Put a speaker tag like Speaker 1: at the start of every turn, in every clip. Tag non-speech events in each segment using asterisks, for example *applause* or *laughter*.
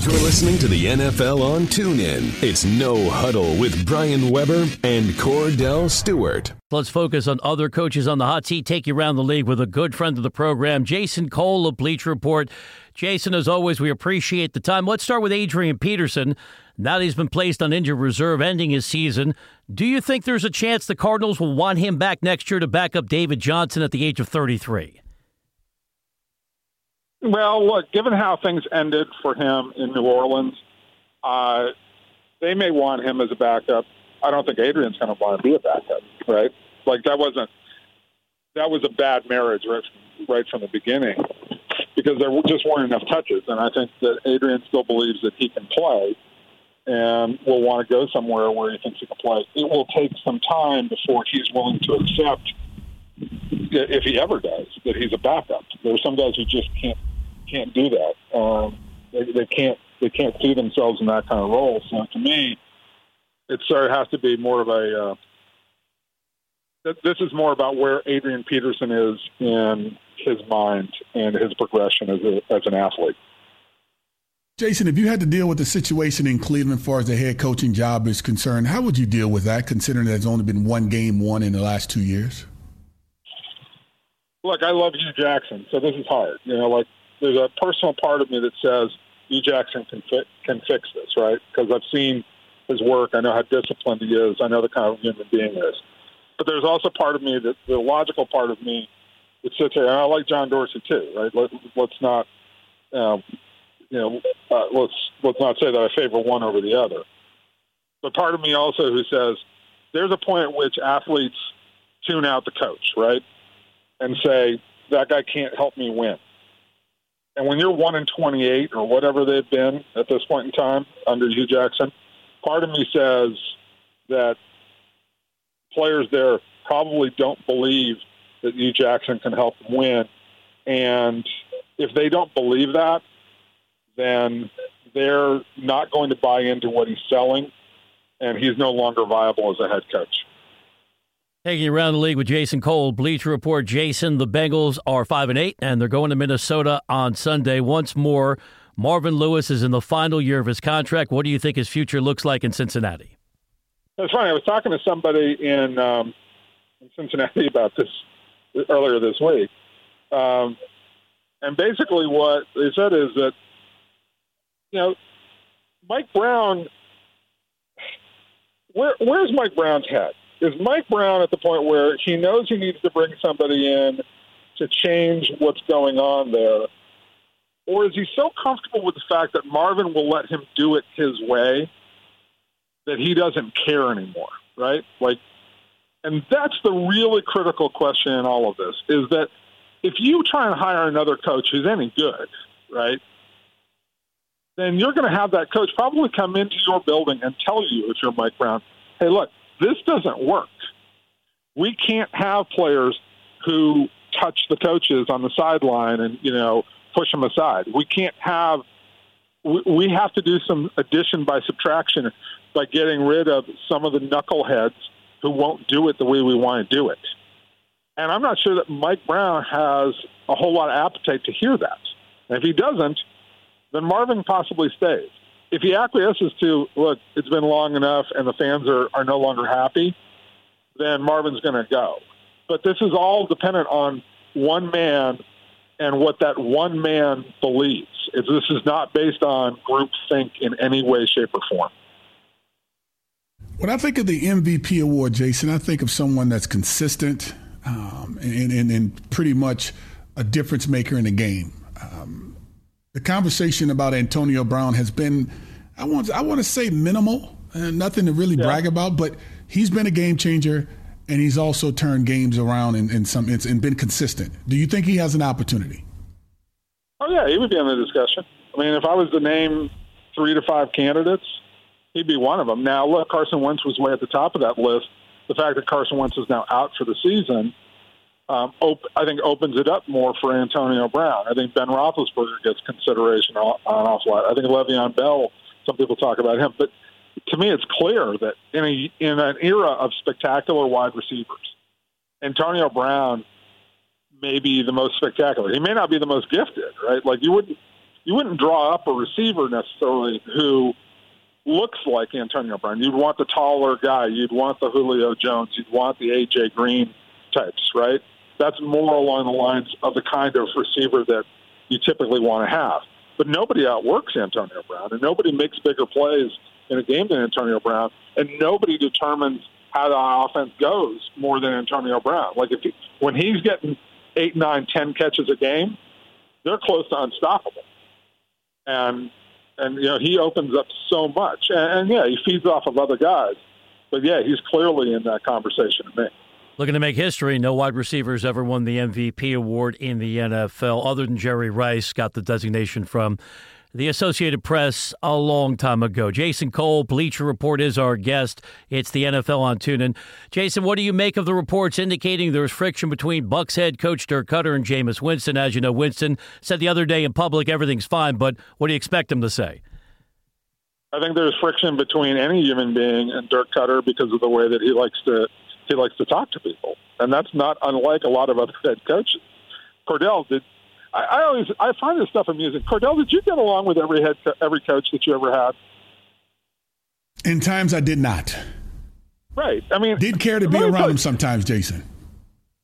Speaker 1: You're listening to the NFL on TuneIn. It's No Huddle with Brian Weber and Kordell Stewart.
Speaker 2: Let's focus on other coaches on the hot seat. Take you around the league with a good friend of the program, Jason Cole of Bleacher Report. Jason, as always, we appreciate the time. Let's start with Adrian Peterson. Now that he's been placed on injured reserve, ending his season, do you think there's a chance the Cardinals will want him back next year to back up David Johnson at the age of 33?
Speaker 3: Well, look, given how things ended for him in New Orleans, uh, they may want him as a backup. I don't think Adrian's going to want to be a backup, right? Like that wasn't that was a bad marriage right right from the beginning because there just weren't enough touches, and I think that Adrian still believes that he can play and will want to go somewhere where he thinks he can play. It will take some time before he's willing to accept, if he ever does, that he's a backup. There are some guys who just can't can't do that. Um, they, they can't they can't see themselves in that kind of role. So to me, it sort of has to be more of a. Uh, this is more about where Adrian Peterson is in his mind and his progression as a, as an athlete.
Speaker 4: Jason, if you had to deal with the situation in Cleveland as far as the head coaching job is concerned, how would you deal with that, considering there's only been one game won in the last two years?
Speaker 3: Look, I love Hue Jackson, so this is hard. You know, like there's a personal part of me that says Hue Jackson can fi- can fix this, right? Because I've seen his work. I know how disciplined he is. I know the kind of human being he is. But there's also part of me that the logical part of me that sits here, and I like John Dorsey too, right? Let, let's not, um, you know, uh, let's let's not say that I favor one over the other. But part of me also who says there's a point at which athletes tune out the coach, right, and say that guy can't help me win. And when you're one in 28 or whatever they've been at this point in time under Hue Jackson, part of me says that players there probably don't believe that Hue Jackson can help them win. And if they don't believe that, then they're not going to buy into what he's selling, and he's no longer viable as a head coach.
Speaker 2: Taking you around the league with Jason Cole, Bleacher Report. Jason, the Bengals are five and eight, and they're going to Minnesota on Sunday. Once more, Marvin Lewis is in the final year of his contract. What do you think his future looks like in Cincinnati?
Speaker 3: It's funny. I was talking to somebody in, um, in Cincinnati about this earlier this week, um, and basically what they said is that you know Mike Brown. Where, where's Mike Brown's head? Is Mike Brown at the point where he knows he needs to bring somebody in to change what's going on there? Or is he so comfortable with the fact that Marvin will let him do it his way that he doesn't care anymore, right? Like, and that's the really critical question in all of this is that if you try and hire another coach who's any good, right, then you're going to have that coach probably come into your building and tell you, if you're Mike Brown, hey, look, this doesn't work. We can't have players who touch the coaches on the sideline and you know push them aside. We can't have. We have to do some addition by subtraction by getting rid of some of the knuckleheads who won't do it the way we want to do it. And I'm not sure that Mike Brown has a whole lot of appetite to hear that. And if he doesn't, then Marvin possibly stays if he acquiesces to look, it's been long enough, and the fans are are no longer happy, then Marvin's going to go. But this is all dependent on one man and what that one man believes. It's, this is not based on group think in any way, shape, or form.
Speaker 4: When I think of the MVP award, Jason, I think of someone that's consistent um, and, and, and, pretty much a difference maker in the game. Um, the conversation about Antonio Brown has been, I want, I want to say minimal, and nothing to really yeah. brag about, but he's been a game changer, and he's also turned games around in, in some and been consistent. Do you think he has an opportunity?
Speaker 3: Oh yeah, he would be on the discussion. I mean, if I was to name three to five candidates, he'd be one of them. Now, look, Carson Wentz was way at the top of that list. The fact that Carson Wentz is now out for the season um, op- I think opens it up more for Antonio Brown. I think Ben Roethlisberger gets consideration on lot. I think Le'Veon Bell. Some people talk about him, but to me, it's clear that in a in an era of spectacular wide receivers, Antonio Brown may be the most spectacular. He may not be the most gifted, right? Like you wouldn't you wouldn't draw up a receiver necessarily who looks like Antonio Brown. You'd want the taller guy. You'd want the Julio Jones. You'd want the AJ Green types, right? That's more along the lines of the kind of receiver that you typically want to have. But nobody outworks Antonio Brown, and nobody makes bigger plays in a game than Antonio Brown, and nobody determines how the offense goes more than Antonio Brown. Like if he, when he's getting eight, nine, ten catches a game, they're close to unstoppable. And and you know he opens up so much, and, and yeah, he feeds off of other guys. But yeah, he's clearly in that conversation to me.
Speaker 2: Looking to make history, no wide receivers ever won the MVP award in the NFL, other than Jerry Rice, got the designation from the Associated Press a long time ago. Jason Cole, Bleacher Report, is our guest. It's the NFL on TuneIn. Jason, what do you make of the reports indicating there's friction between Bucks head coach Dirk Koetter and Jameis Winston? As you know, Winston said the other day in public everything's fine, but what do you expect him to say?
Speaker 3: I think there's friction between any human being and Dirk Koetter because of the way that he likes to he likes to talk to people, and that's not unlike a lot of other head coaches. Kordell did. I, I always I find this stuff amusing. Kordell, did you get along with every head every coach that you ever had?
Speaker 4: In times, I did not.
Speaker 3: Right. I mean,
Speaker 4: did care to be around them sometimes, Jason.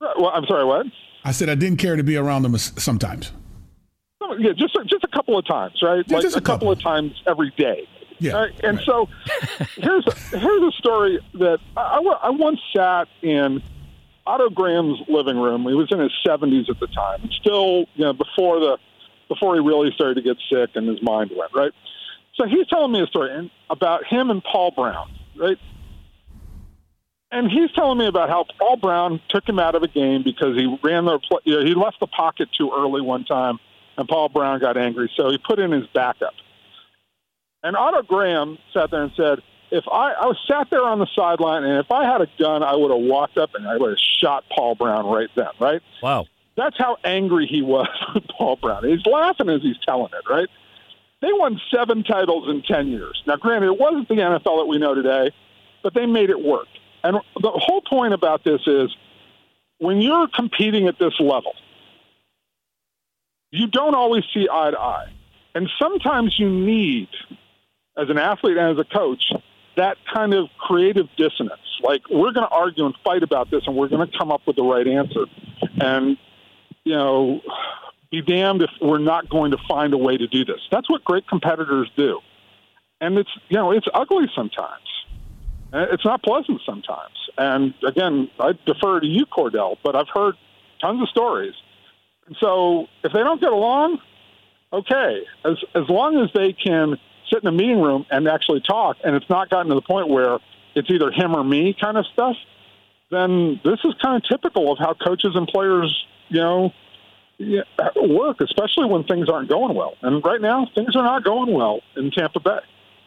Speaker 3: Well, I'm sorry. What?
Speaker 4: I said I didn't care to be around them sometimes.
Speaker 3: Yeah, just just a couple of times, right?
Speaker 4: Yeah,
Speaker 3: like
Speaker 4: just a,
Speaker 3: a couple.
Speaker 4: couple
Speaker 3: of times every day.
Speaker 4: Yeah.
Speaker 3: Right? And
Speaker 4: right.
Speaker 3: so *laughs* here's a, here's a story that I, I once sat in Otto Graham's living room. He was in his 70s at the time, still you know before the before he really started to get sick and his mind went right. So he's telling me a story about him and Paul Brown, right? And he's telling me about how Paul Brown took him out of a game because he ran the you know, he left the pocket too early one time, and Paul Brown got angry, so he put in his backup. And Otto Graham sat there and said, if I, I was sat there on the sideline and if I had a gun, I would have walked up and I would have shot Paul Brown right then, right?
Speaker 2: Wow.
Speaker 3: That's how angry he was *laughs* with Paul Brown. He's laughing as he's telling it, right? They won seven titles in 10 years. Now, granted, it wasn't the NFL that we know today, but they made it work. And the whole point about this is when you're competing at this level, you don't always see eye to eye. And sometimes you need as an athlete and as a coach, that kind of creative dissonance. Like we're going to argue and fight about this, and we're going to come up with the right answer. And you know, be damned if we're not going to find a way to do this. That's what great competitors do. And it's you know it's ugly sometimes. Uh, it's not pleasant sometimes. And again, I defer to you, Kordell, but I've heard tons of stories. And so if they don't get along, okay. As as long as they can sit in a meeting room and actually talk, and it's not gotten to the point where it's either him or me kind of stuff, then this is kind of typical of how coaches and players, you know, work, especially when things aren't going well. And right now, things are not going well in Tampa Bay.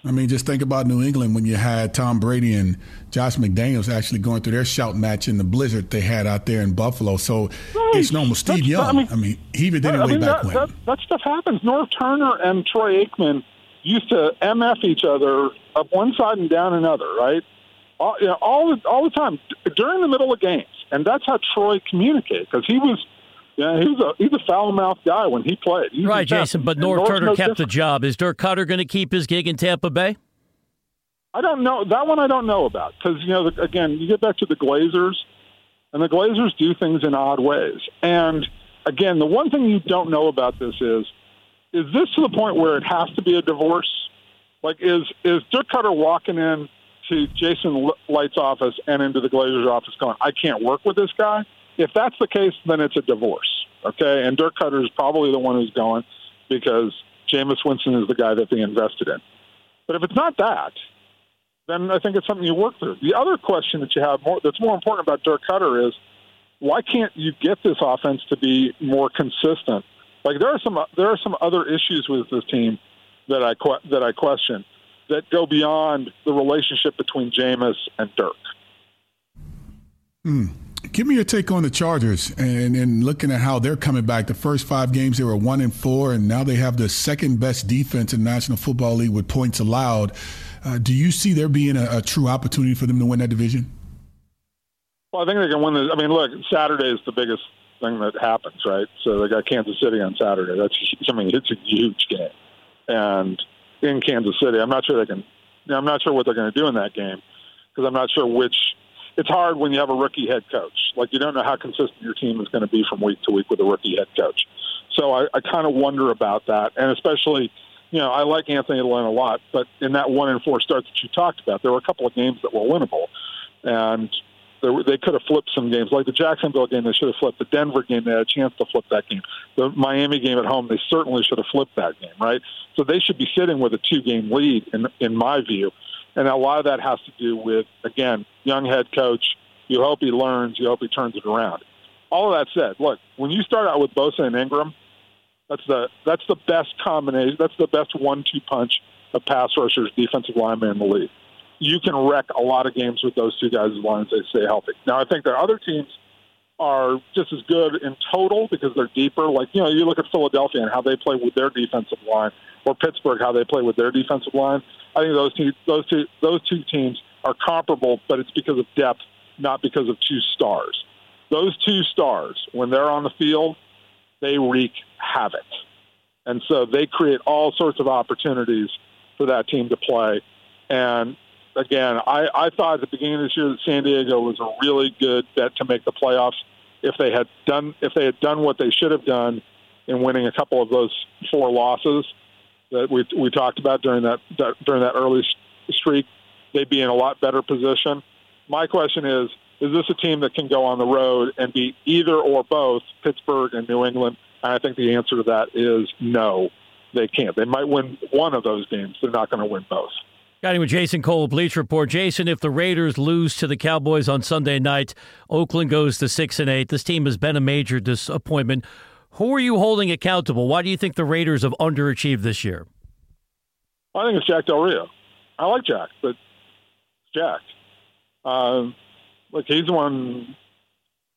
Speaker 4: I mean, just think about New England when you had Tom Brady and Josh McDaniels actually going through their shout match in the blizzard they had out there in Buffalo. So right. it's normal. Steve That's, Young, I mean, I mean, he even did it way
Speaker 3: mean,
Speaker 4: back
Speaker 3: that,
Speaker 4: when.
Speaker 3: That, that stuff happens. Norv Turner and Troy Aikman – used to mf each other up one side and down another, right? All, you know, all the all the time during the middle of games, and that's how Troy communicated because he was. Yeah, he's a he's a foul mouthed guy when he played. He's
Speaker 2: right, Jason. But Norv Turner
Speaker 3: no
Speaker 2: kept
Speaker 3: different.
Speaker 2: the job. Is Dirk Koetter going to keep his gig in Tampa Bay?
Speaker 3: I don't know that one. I don't know about because you know again you get back to the Glazers, and the Glazers do things in odd ways. And again, the one thing you don't know about this is is this to the point where it has to be a divorce? Like, is is Dirk Koetter walking in to Jason Licht's office and into the Glazers' office going, I can't work with this guy? If that's the case, then it's a divorce, okay? And Dirk Koetter is probably the one who's going because Jameis Winston is the guy that they invested in. But if it's not that, then I think it's something you work through. The other question that you have more, that's more important about Dirk Koetter is why can't you get this offense to be more consistent like there are some there are some other issues with this team that I that I question that go beyond the relationship between Jameis and Dirk.
Speaker 4: Hmm. Give me your take on the Chargers and, and looking at how they're coming back. The first five games they were one and four, and now they have the second best defense in the National Football League with points allowed. Uh, do you see there being a, a true opportunity for them to win that division?
Speaker 3: Well, I think they can win. The, I mean, look, Saturday is the biggest thing that happens, right? So they got Kansas City on Saturday. That's I mean, it's a huge game, and in Kansas City, I'm not sure they can. I'm not sure what they're going to do in that game because I'm not sure which. It's hard when you have a rookie head coach. Like you don't know how consistent your team is going to be from week to week with a rookie head coach. So I, I kind of wonder about that, and especially, you know, I like Anthony Lynn a lot, but in that one and four start that you talked about, there were a couple of games that were winnable, and there, they could have flipped some games, like the Jacksonville game. They should have flipped the Denver game. They had a chance to flip that game. The Miami game at home. They certainly should have flipped that game, right? So they should be sitting with a two-game lead, in in my view. And a lot of that has to do with again, young head coach. You hope he learns. You hope he turns it around. All of that said, look, when you start out with Bosa and Ingram, that's the that's the best combination. That's the best one-two punch of pass rushers, defensive linemen in the league you can wreck a lot of games with those two guys as long as they stay healthy. Now, I think their other teams are just as good in total because they're deeper. Like, you know, you look at Philadelphia and how they play with their defensive line, or Pittsburgh how they play with their defensive line. I think those two, those two, those two teams are comparable, but it's because of depth, not because of two stars. Those two stars, when they're on the field, they wreak havoc, and so they create all sorts of opportunities for that team to play. And again, I, I thought at the beginning of this year that San Diego was a really good bet to make the playoffs if they had done if they had done what they should have done in winning a couple of those four losses that we we talked about during that, that during that early streak, they'd be in a lot better position. My question is: Is this a team that can go on the road and beat either or both Pittsburgh and New England? And I think the answer to that is no, they can't. They might win one of those games. They're not going to win both.
Speaker 2: Got with Jason Cole, Bleach Report. Jason, if the Raiders lose to the Cowboys on Sunday night, Oakland goes to six and eight. This team has been a major disappointment. Who are you holding accountable? Why do you think the Raiders have underachieved this year?
Speaker 3: I think it's Jack Del Rio. I like Jack, but Jack. Um, like he's the one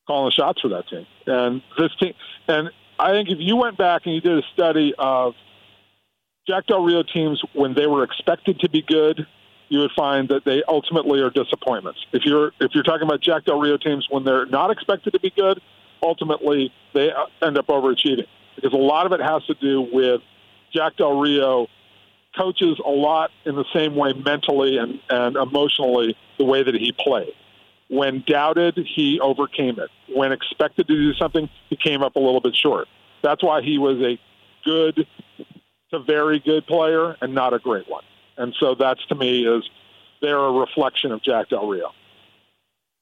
Speaker 3: calling the shots for that team, and this team. And I think if you went back and you did a study of Jack Del Rio teams, when they were expected to be good, you would find that they ultimately are disappointments. If you're if you're talking about Jack Del Rio teams when they're not expected to be good, ultimately they uh, end up overachieving because a lot of it has to do with Jack Del Rio coaches a lot in the same way mentally and, and emotionally the way that he played. When doubted, he overcame it. When expected to do something, he came up a little bit short. That's why he was a good a very good player and not a great one. And so that's to me is they're a reflection of Jack Del Rio.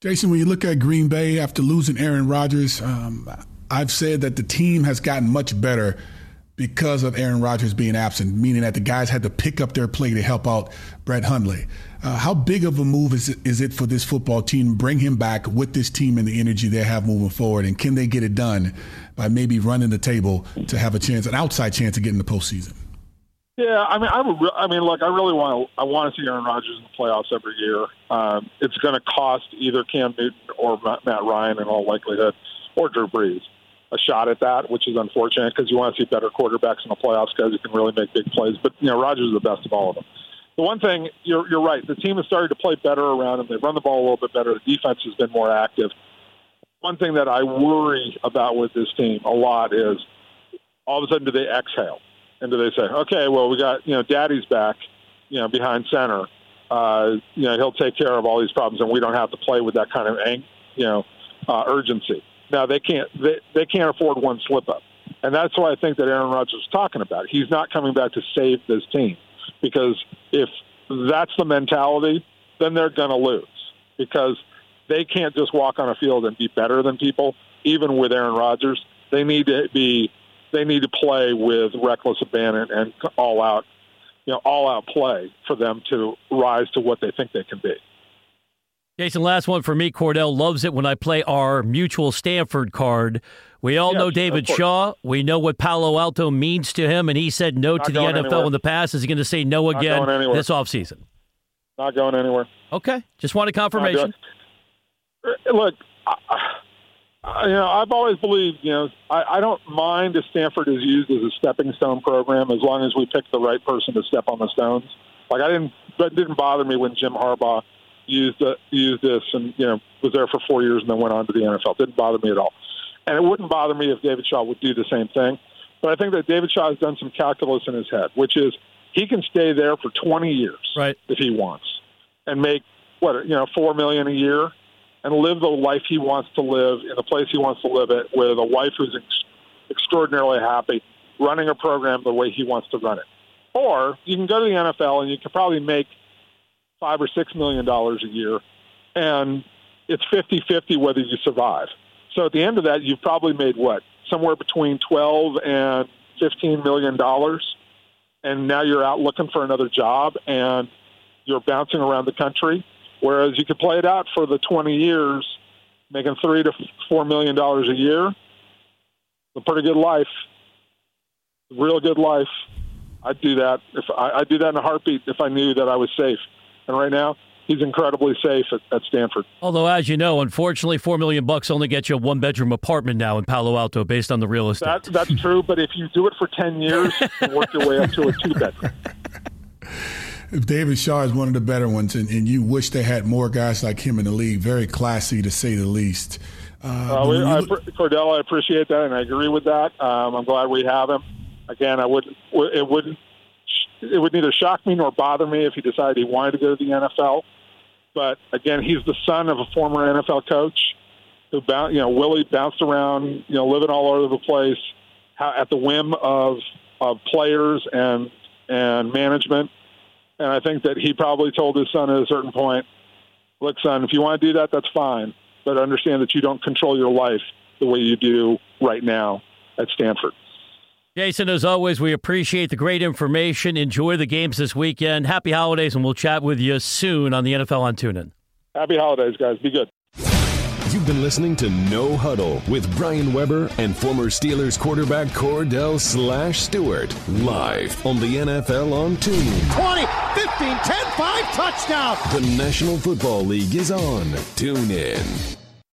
Speaker 4: Jason, when you look at Green Bay after losing Aaron Rodgers, um, I've said that the team has gotten much better because of Aaron Rodgers being absent, meaning that the guys had to pick up their play to help out Brett Hundley. Uh, how big of a move is it, is it for this football team? Bring him back with this team and the energy they have moving forward, and can they get it done by maybe running the table to have a chance, an outside chance of getting the postseason?
Speaker 3: Yeah, I mean, I. Re- I mean, look, I really want to. I want to see Aaron Rodgers in the playoffs every year. Um, it's going to cost either Cam Newton or Matt Ryan, in all likelihood, or Drew Brees, a shot at that, which is unfortunate because you want to see better quarterbacks in the playoffs, guys who can really make big plays. But you know, Rodgers is the best of all of them. The one thing you're you're right. The team has started to play better around him. They've run the ball a little bit better. The defense has been more active. One thing that I worry about with this team a lot is all of a sudden do they exhale? and do they say, okay, well, we got you know, Daddy's back, you know, behind center. Uh, you know, he'll take care of all these problems, and we don't have to play with that kind of, ang- you know, uh, urgency. Now they can't they, they can't afford one slip up, and that's what I think that Aaron Rodgers is talking about. He's not coming back to save this team because if that's the mentality, then they're going to lose because they can't just walk on a field and be better than people, even with Aaron Rodgers. They need to be they need to play with reckless abandon and all out, you know, all out play for them to rise to what they think they can be.
Speaker 2: Jason, last one for me. Kordell loves it when I play our mutual Stanford card. We all yes, know David Shaw. We know what Palo Alto means to him, and he said no Not to the NFL anywhere. in the past. Is he going to say no again this offseason?
Speaker 3: Not going anywhere.
Speaker 2: Okay. Just wanted confirmation.
Speaker 3: Look, I, you know, I've always believed, you know, I, I don't mind if Stanford is used as a stepping stone program as long as we pick the right person to step on the stones. Like I didn't, that didn't bother me when Jim Harbaugh used uh, used this and you know was there for four years and then went on to the NFL. Didn't bother me at all. And it wouldn't bother me if David Shaw would do the same thing. But I think that David Shaw has done some calculus in his head, which is he can stay there for 20 years
Speaker 2: right.
Speaker 3: if he wants and make what you know four million a year and live the life he wants to live in the place he wants to live it with a wife who's ex- extraordinarily happy running a program the way he wants to run it. Or you can go to the NFL and you can probably make five or six million dollars a year and it's 50-50 whether you survive. So at the end of that, you've probably made what? Somewhere between 12 and 15 million dollars. And now you're out looking for another job and you're bouncing around the country. Whereas you could play it out for the 20 years, making three to four million dollars a year. A pretty good life, real good life. I'd do that if I, I'd do that in a heartbeat if I knew that I was safe. And right now, he's incredibly safe at, at, Stanford.
Speaker 2: Although, as you know, unfortunately, four million bucks only gets you a one-bedroom apartment now in Palo Alto, based on the real estate.
Speaker 3: That, that's *laughs* true, but if you do it for ten years, *laughs* you work your way up to a two-bedroom.
Speaker 4: If David Shaw is one of the better ones, and, and, you wish they had more guys like him in the league, very classy to say the least.
Speaker 3: Uh, uh, we, I, Kordell, I appreciate that, and I agree with that. Um, I'm glad we have him. Again, I would it wouldn't it would neither shock me nor bother me if he decided he wanted to go to the NFL. But again, he's the son of a former NFL coach who, you know, Willie bounced around, you know, living all over the place at the whim of of players and and management. And I think that he probably told his son at a certain point, "Look, son, if you want to do that, that's fine, but understand that you don't control your life the way you do right now at Stanford."
Speaker 2: Jason, as always, we appreciate the great information. Enjoy the games this weekend. Happy holidays, and we'll chat with you soon on the NFL on TuneIn.
Speaker 3: Happy holidays, guys. Be good.
Speaker 1: You've been listening to No Huddle with Brian Weber and former Steelers quarterback Kordell Slash Stewart live on the NFL on TuneIn.
Speaker 5: 20, 15, 10, 5, touchdown.
Speaker 1: The National Football League is on TuneIn.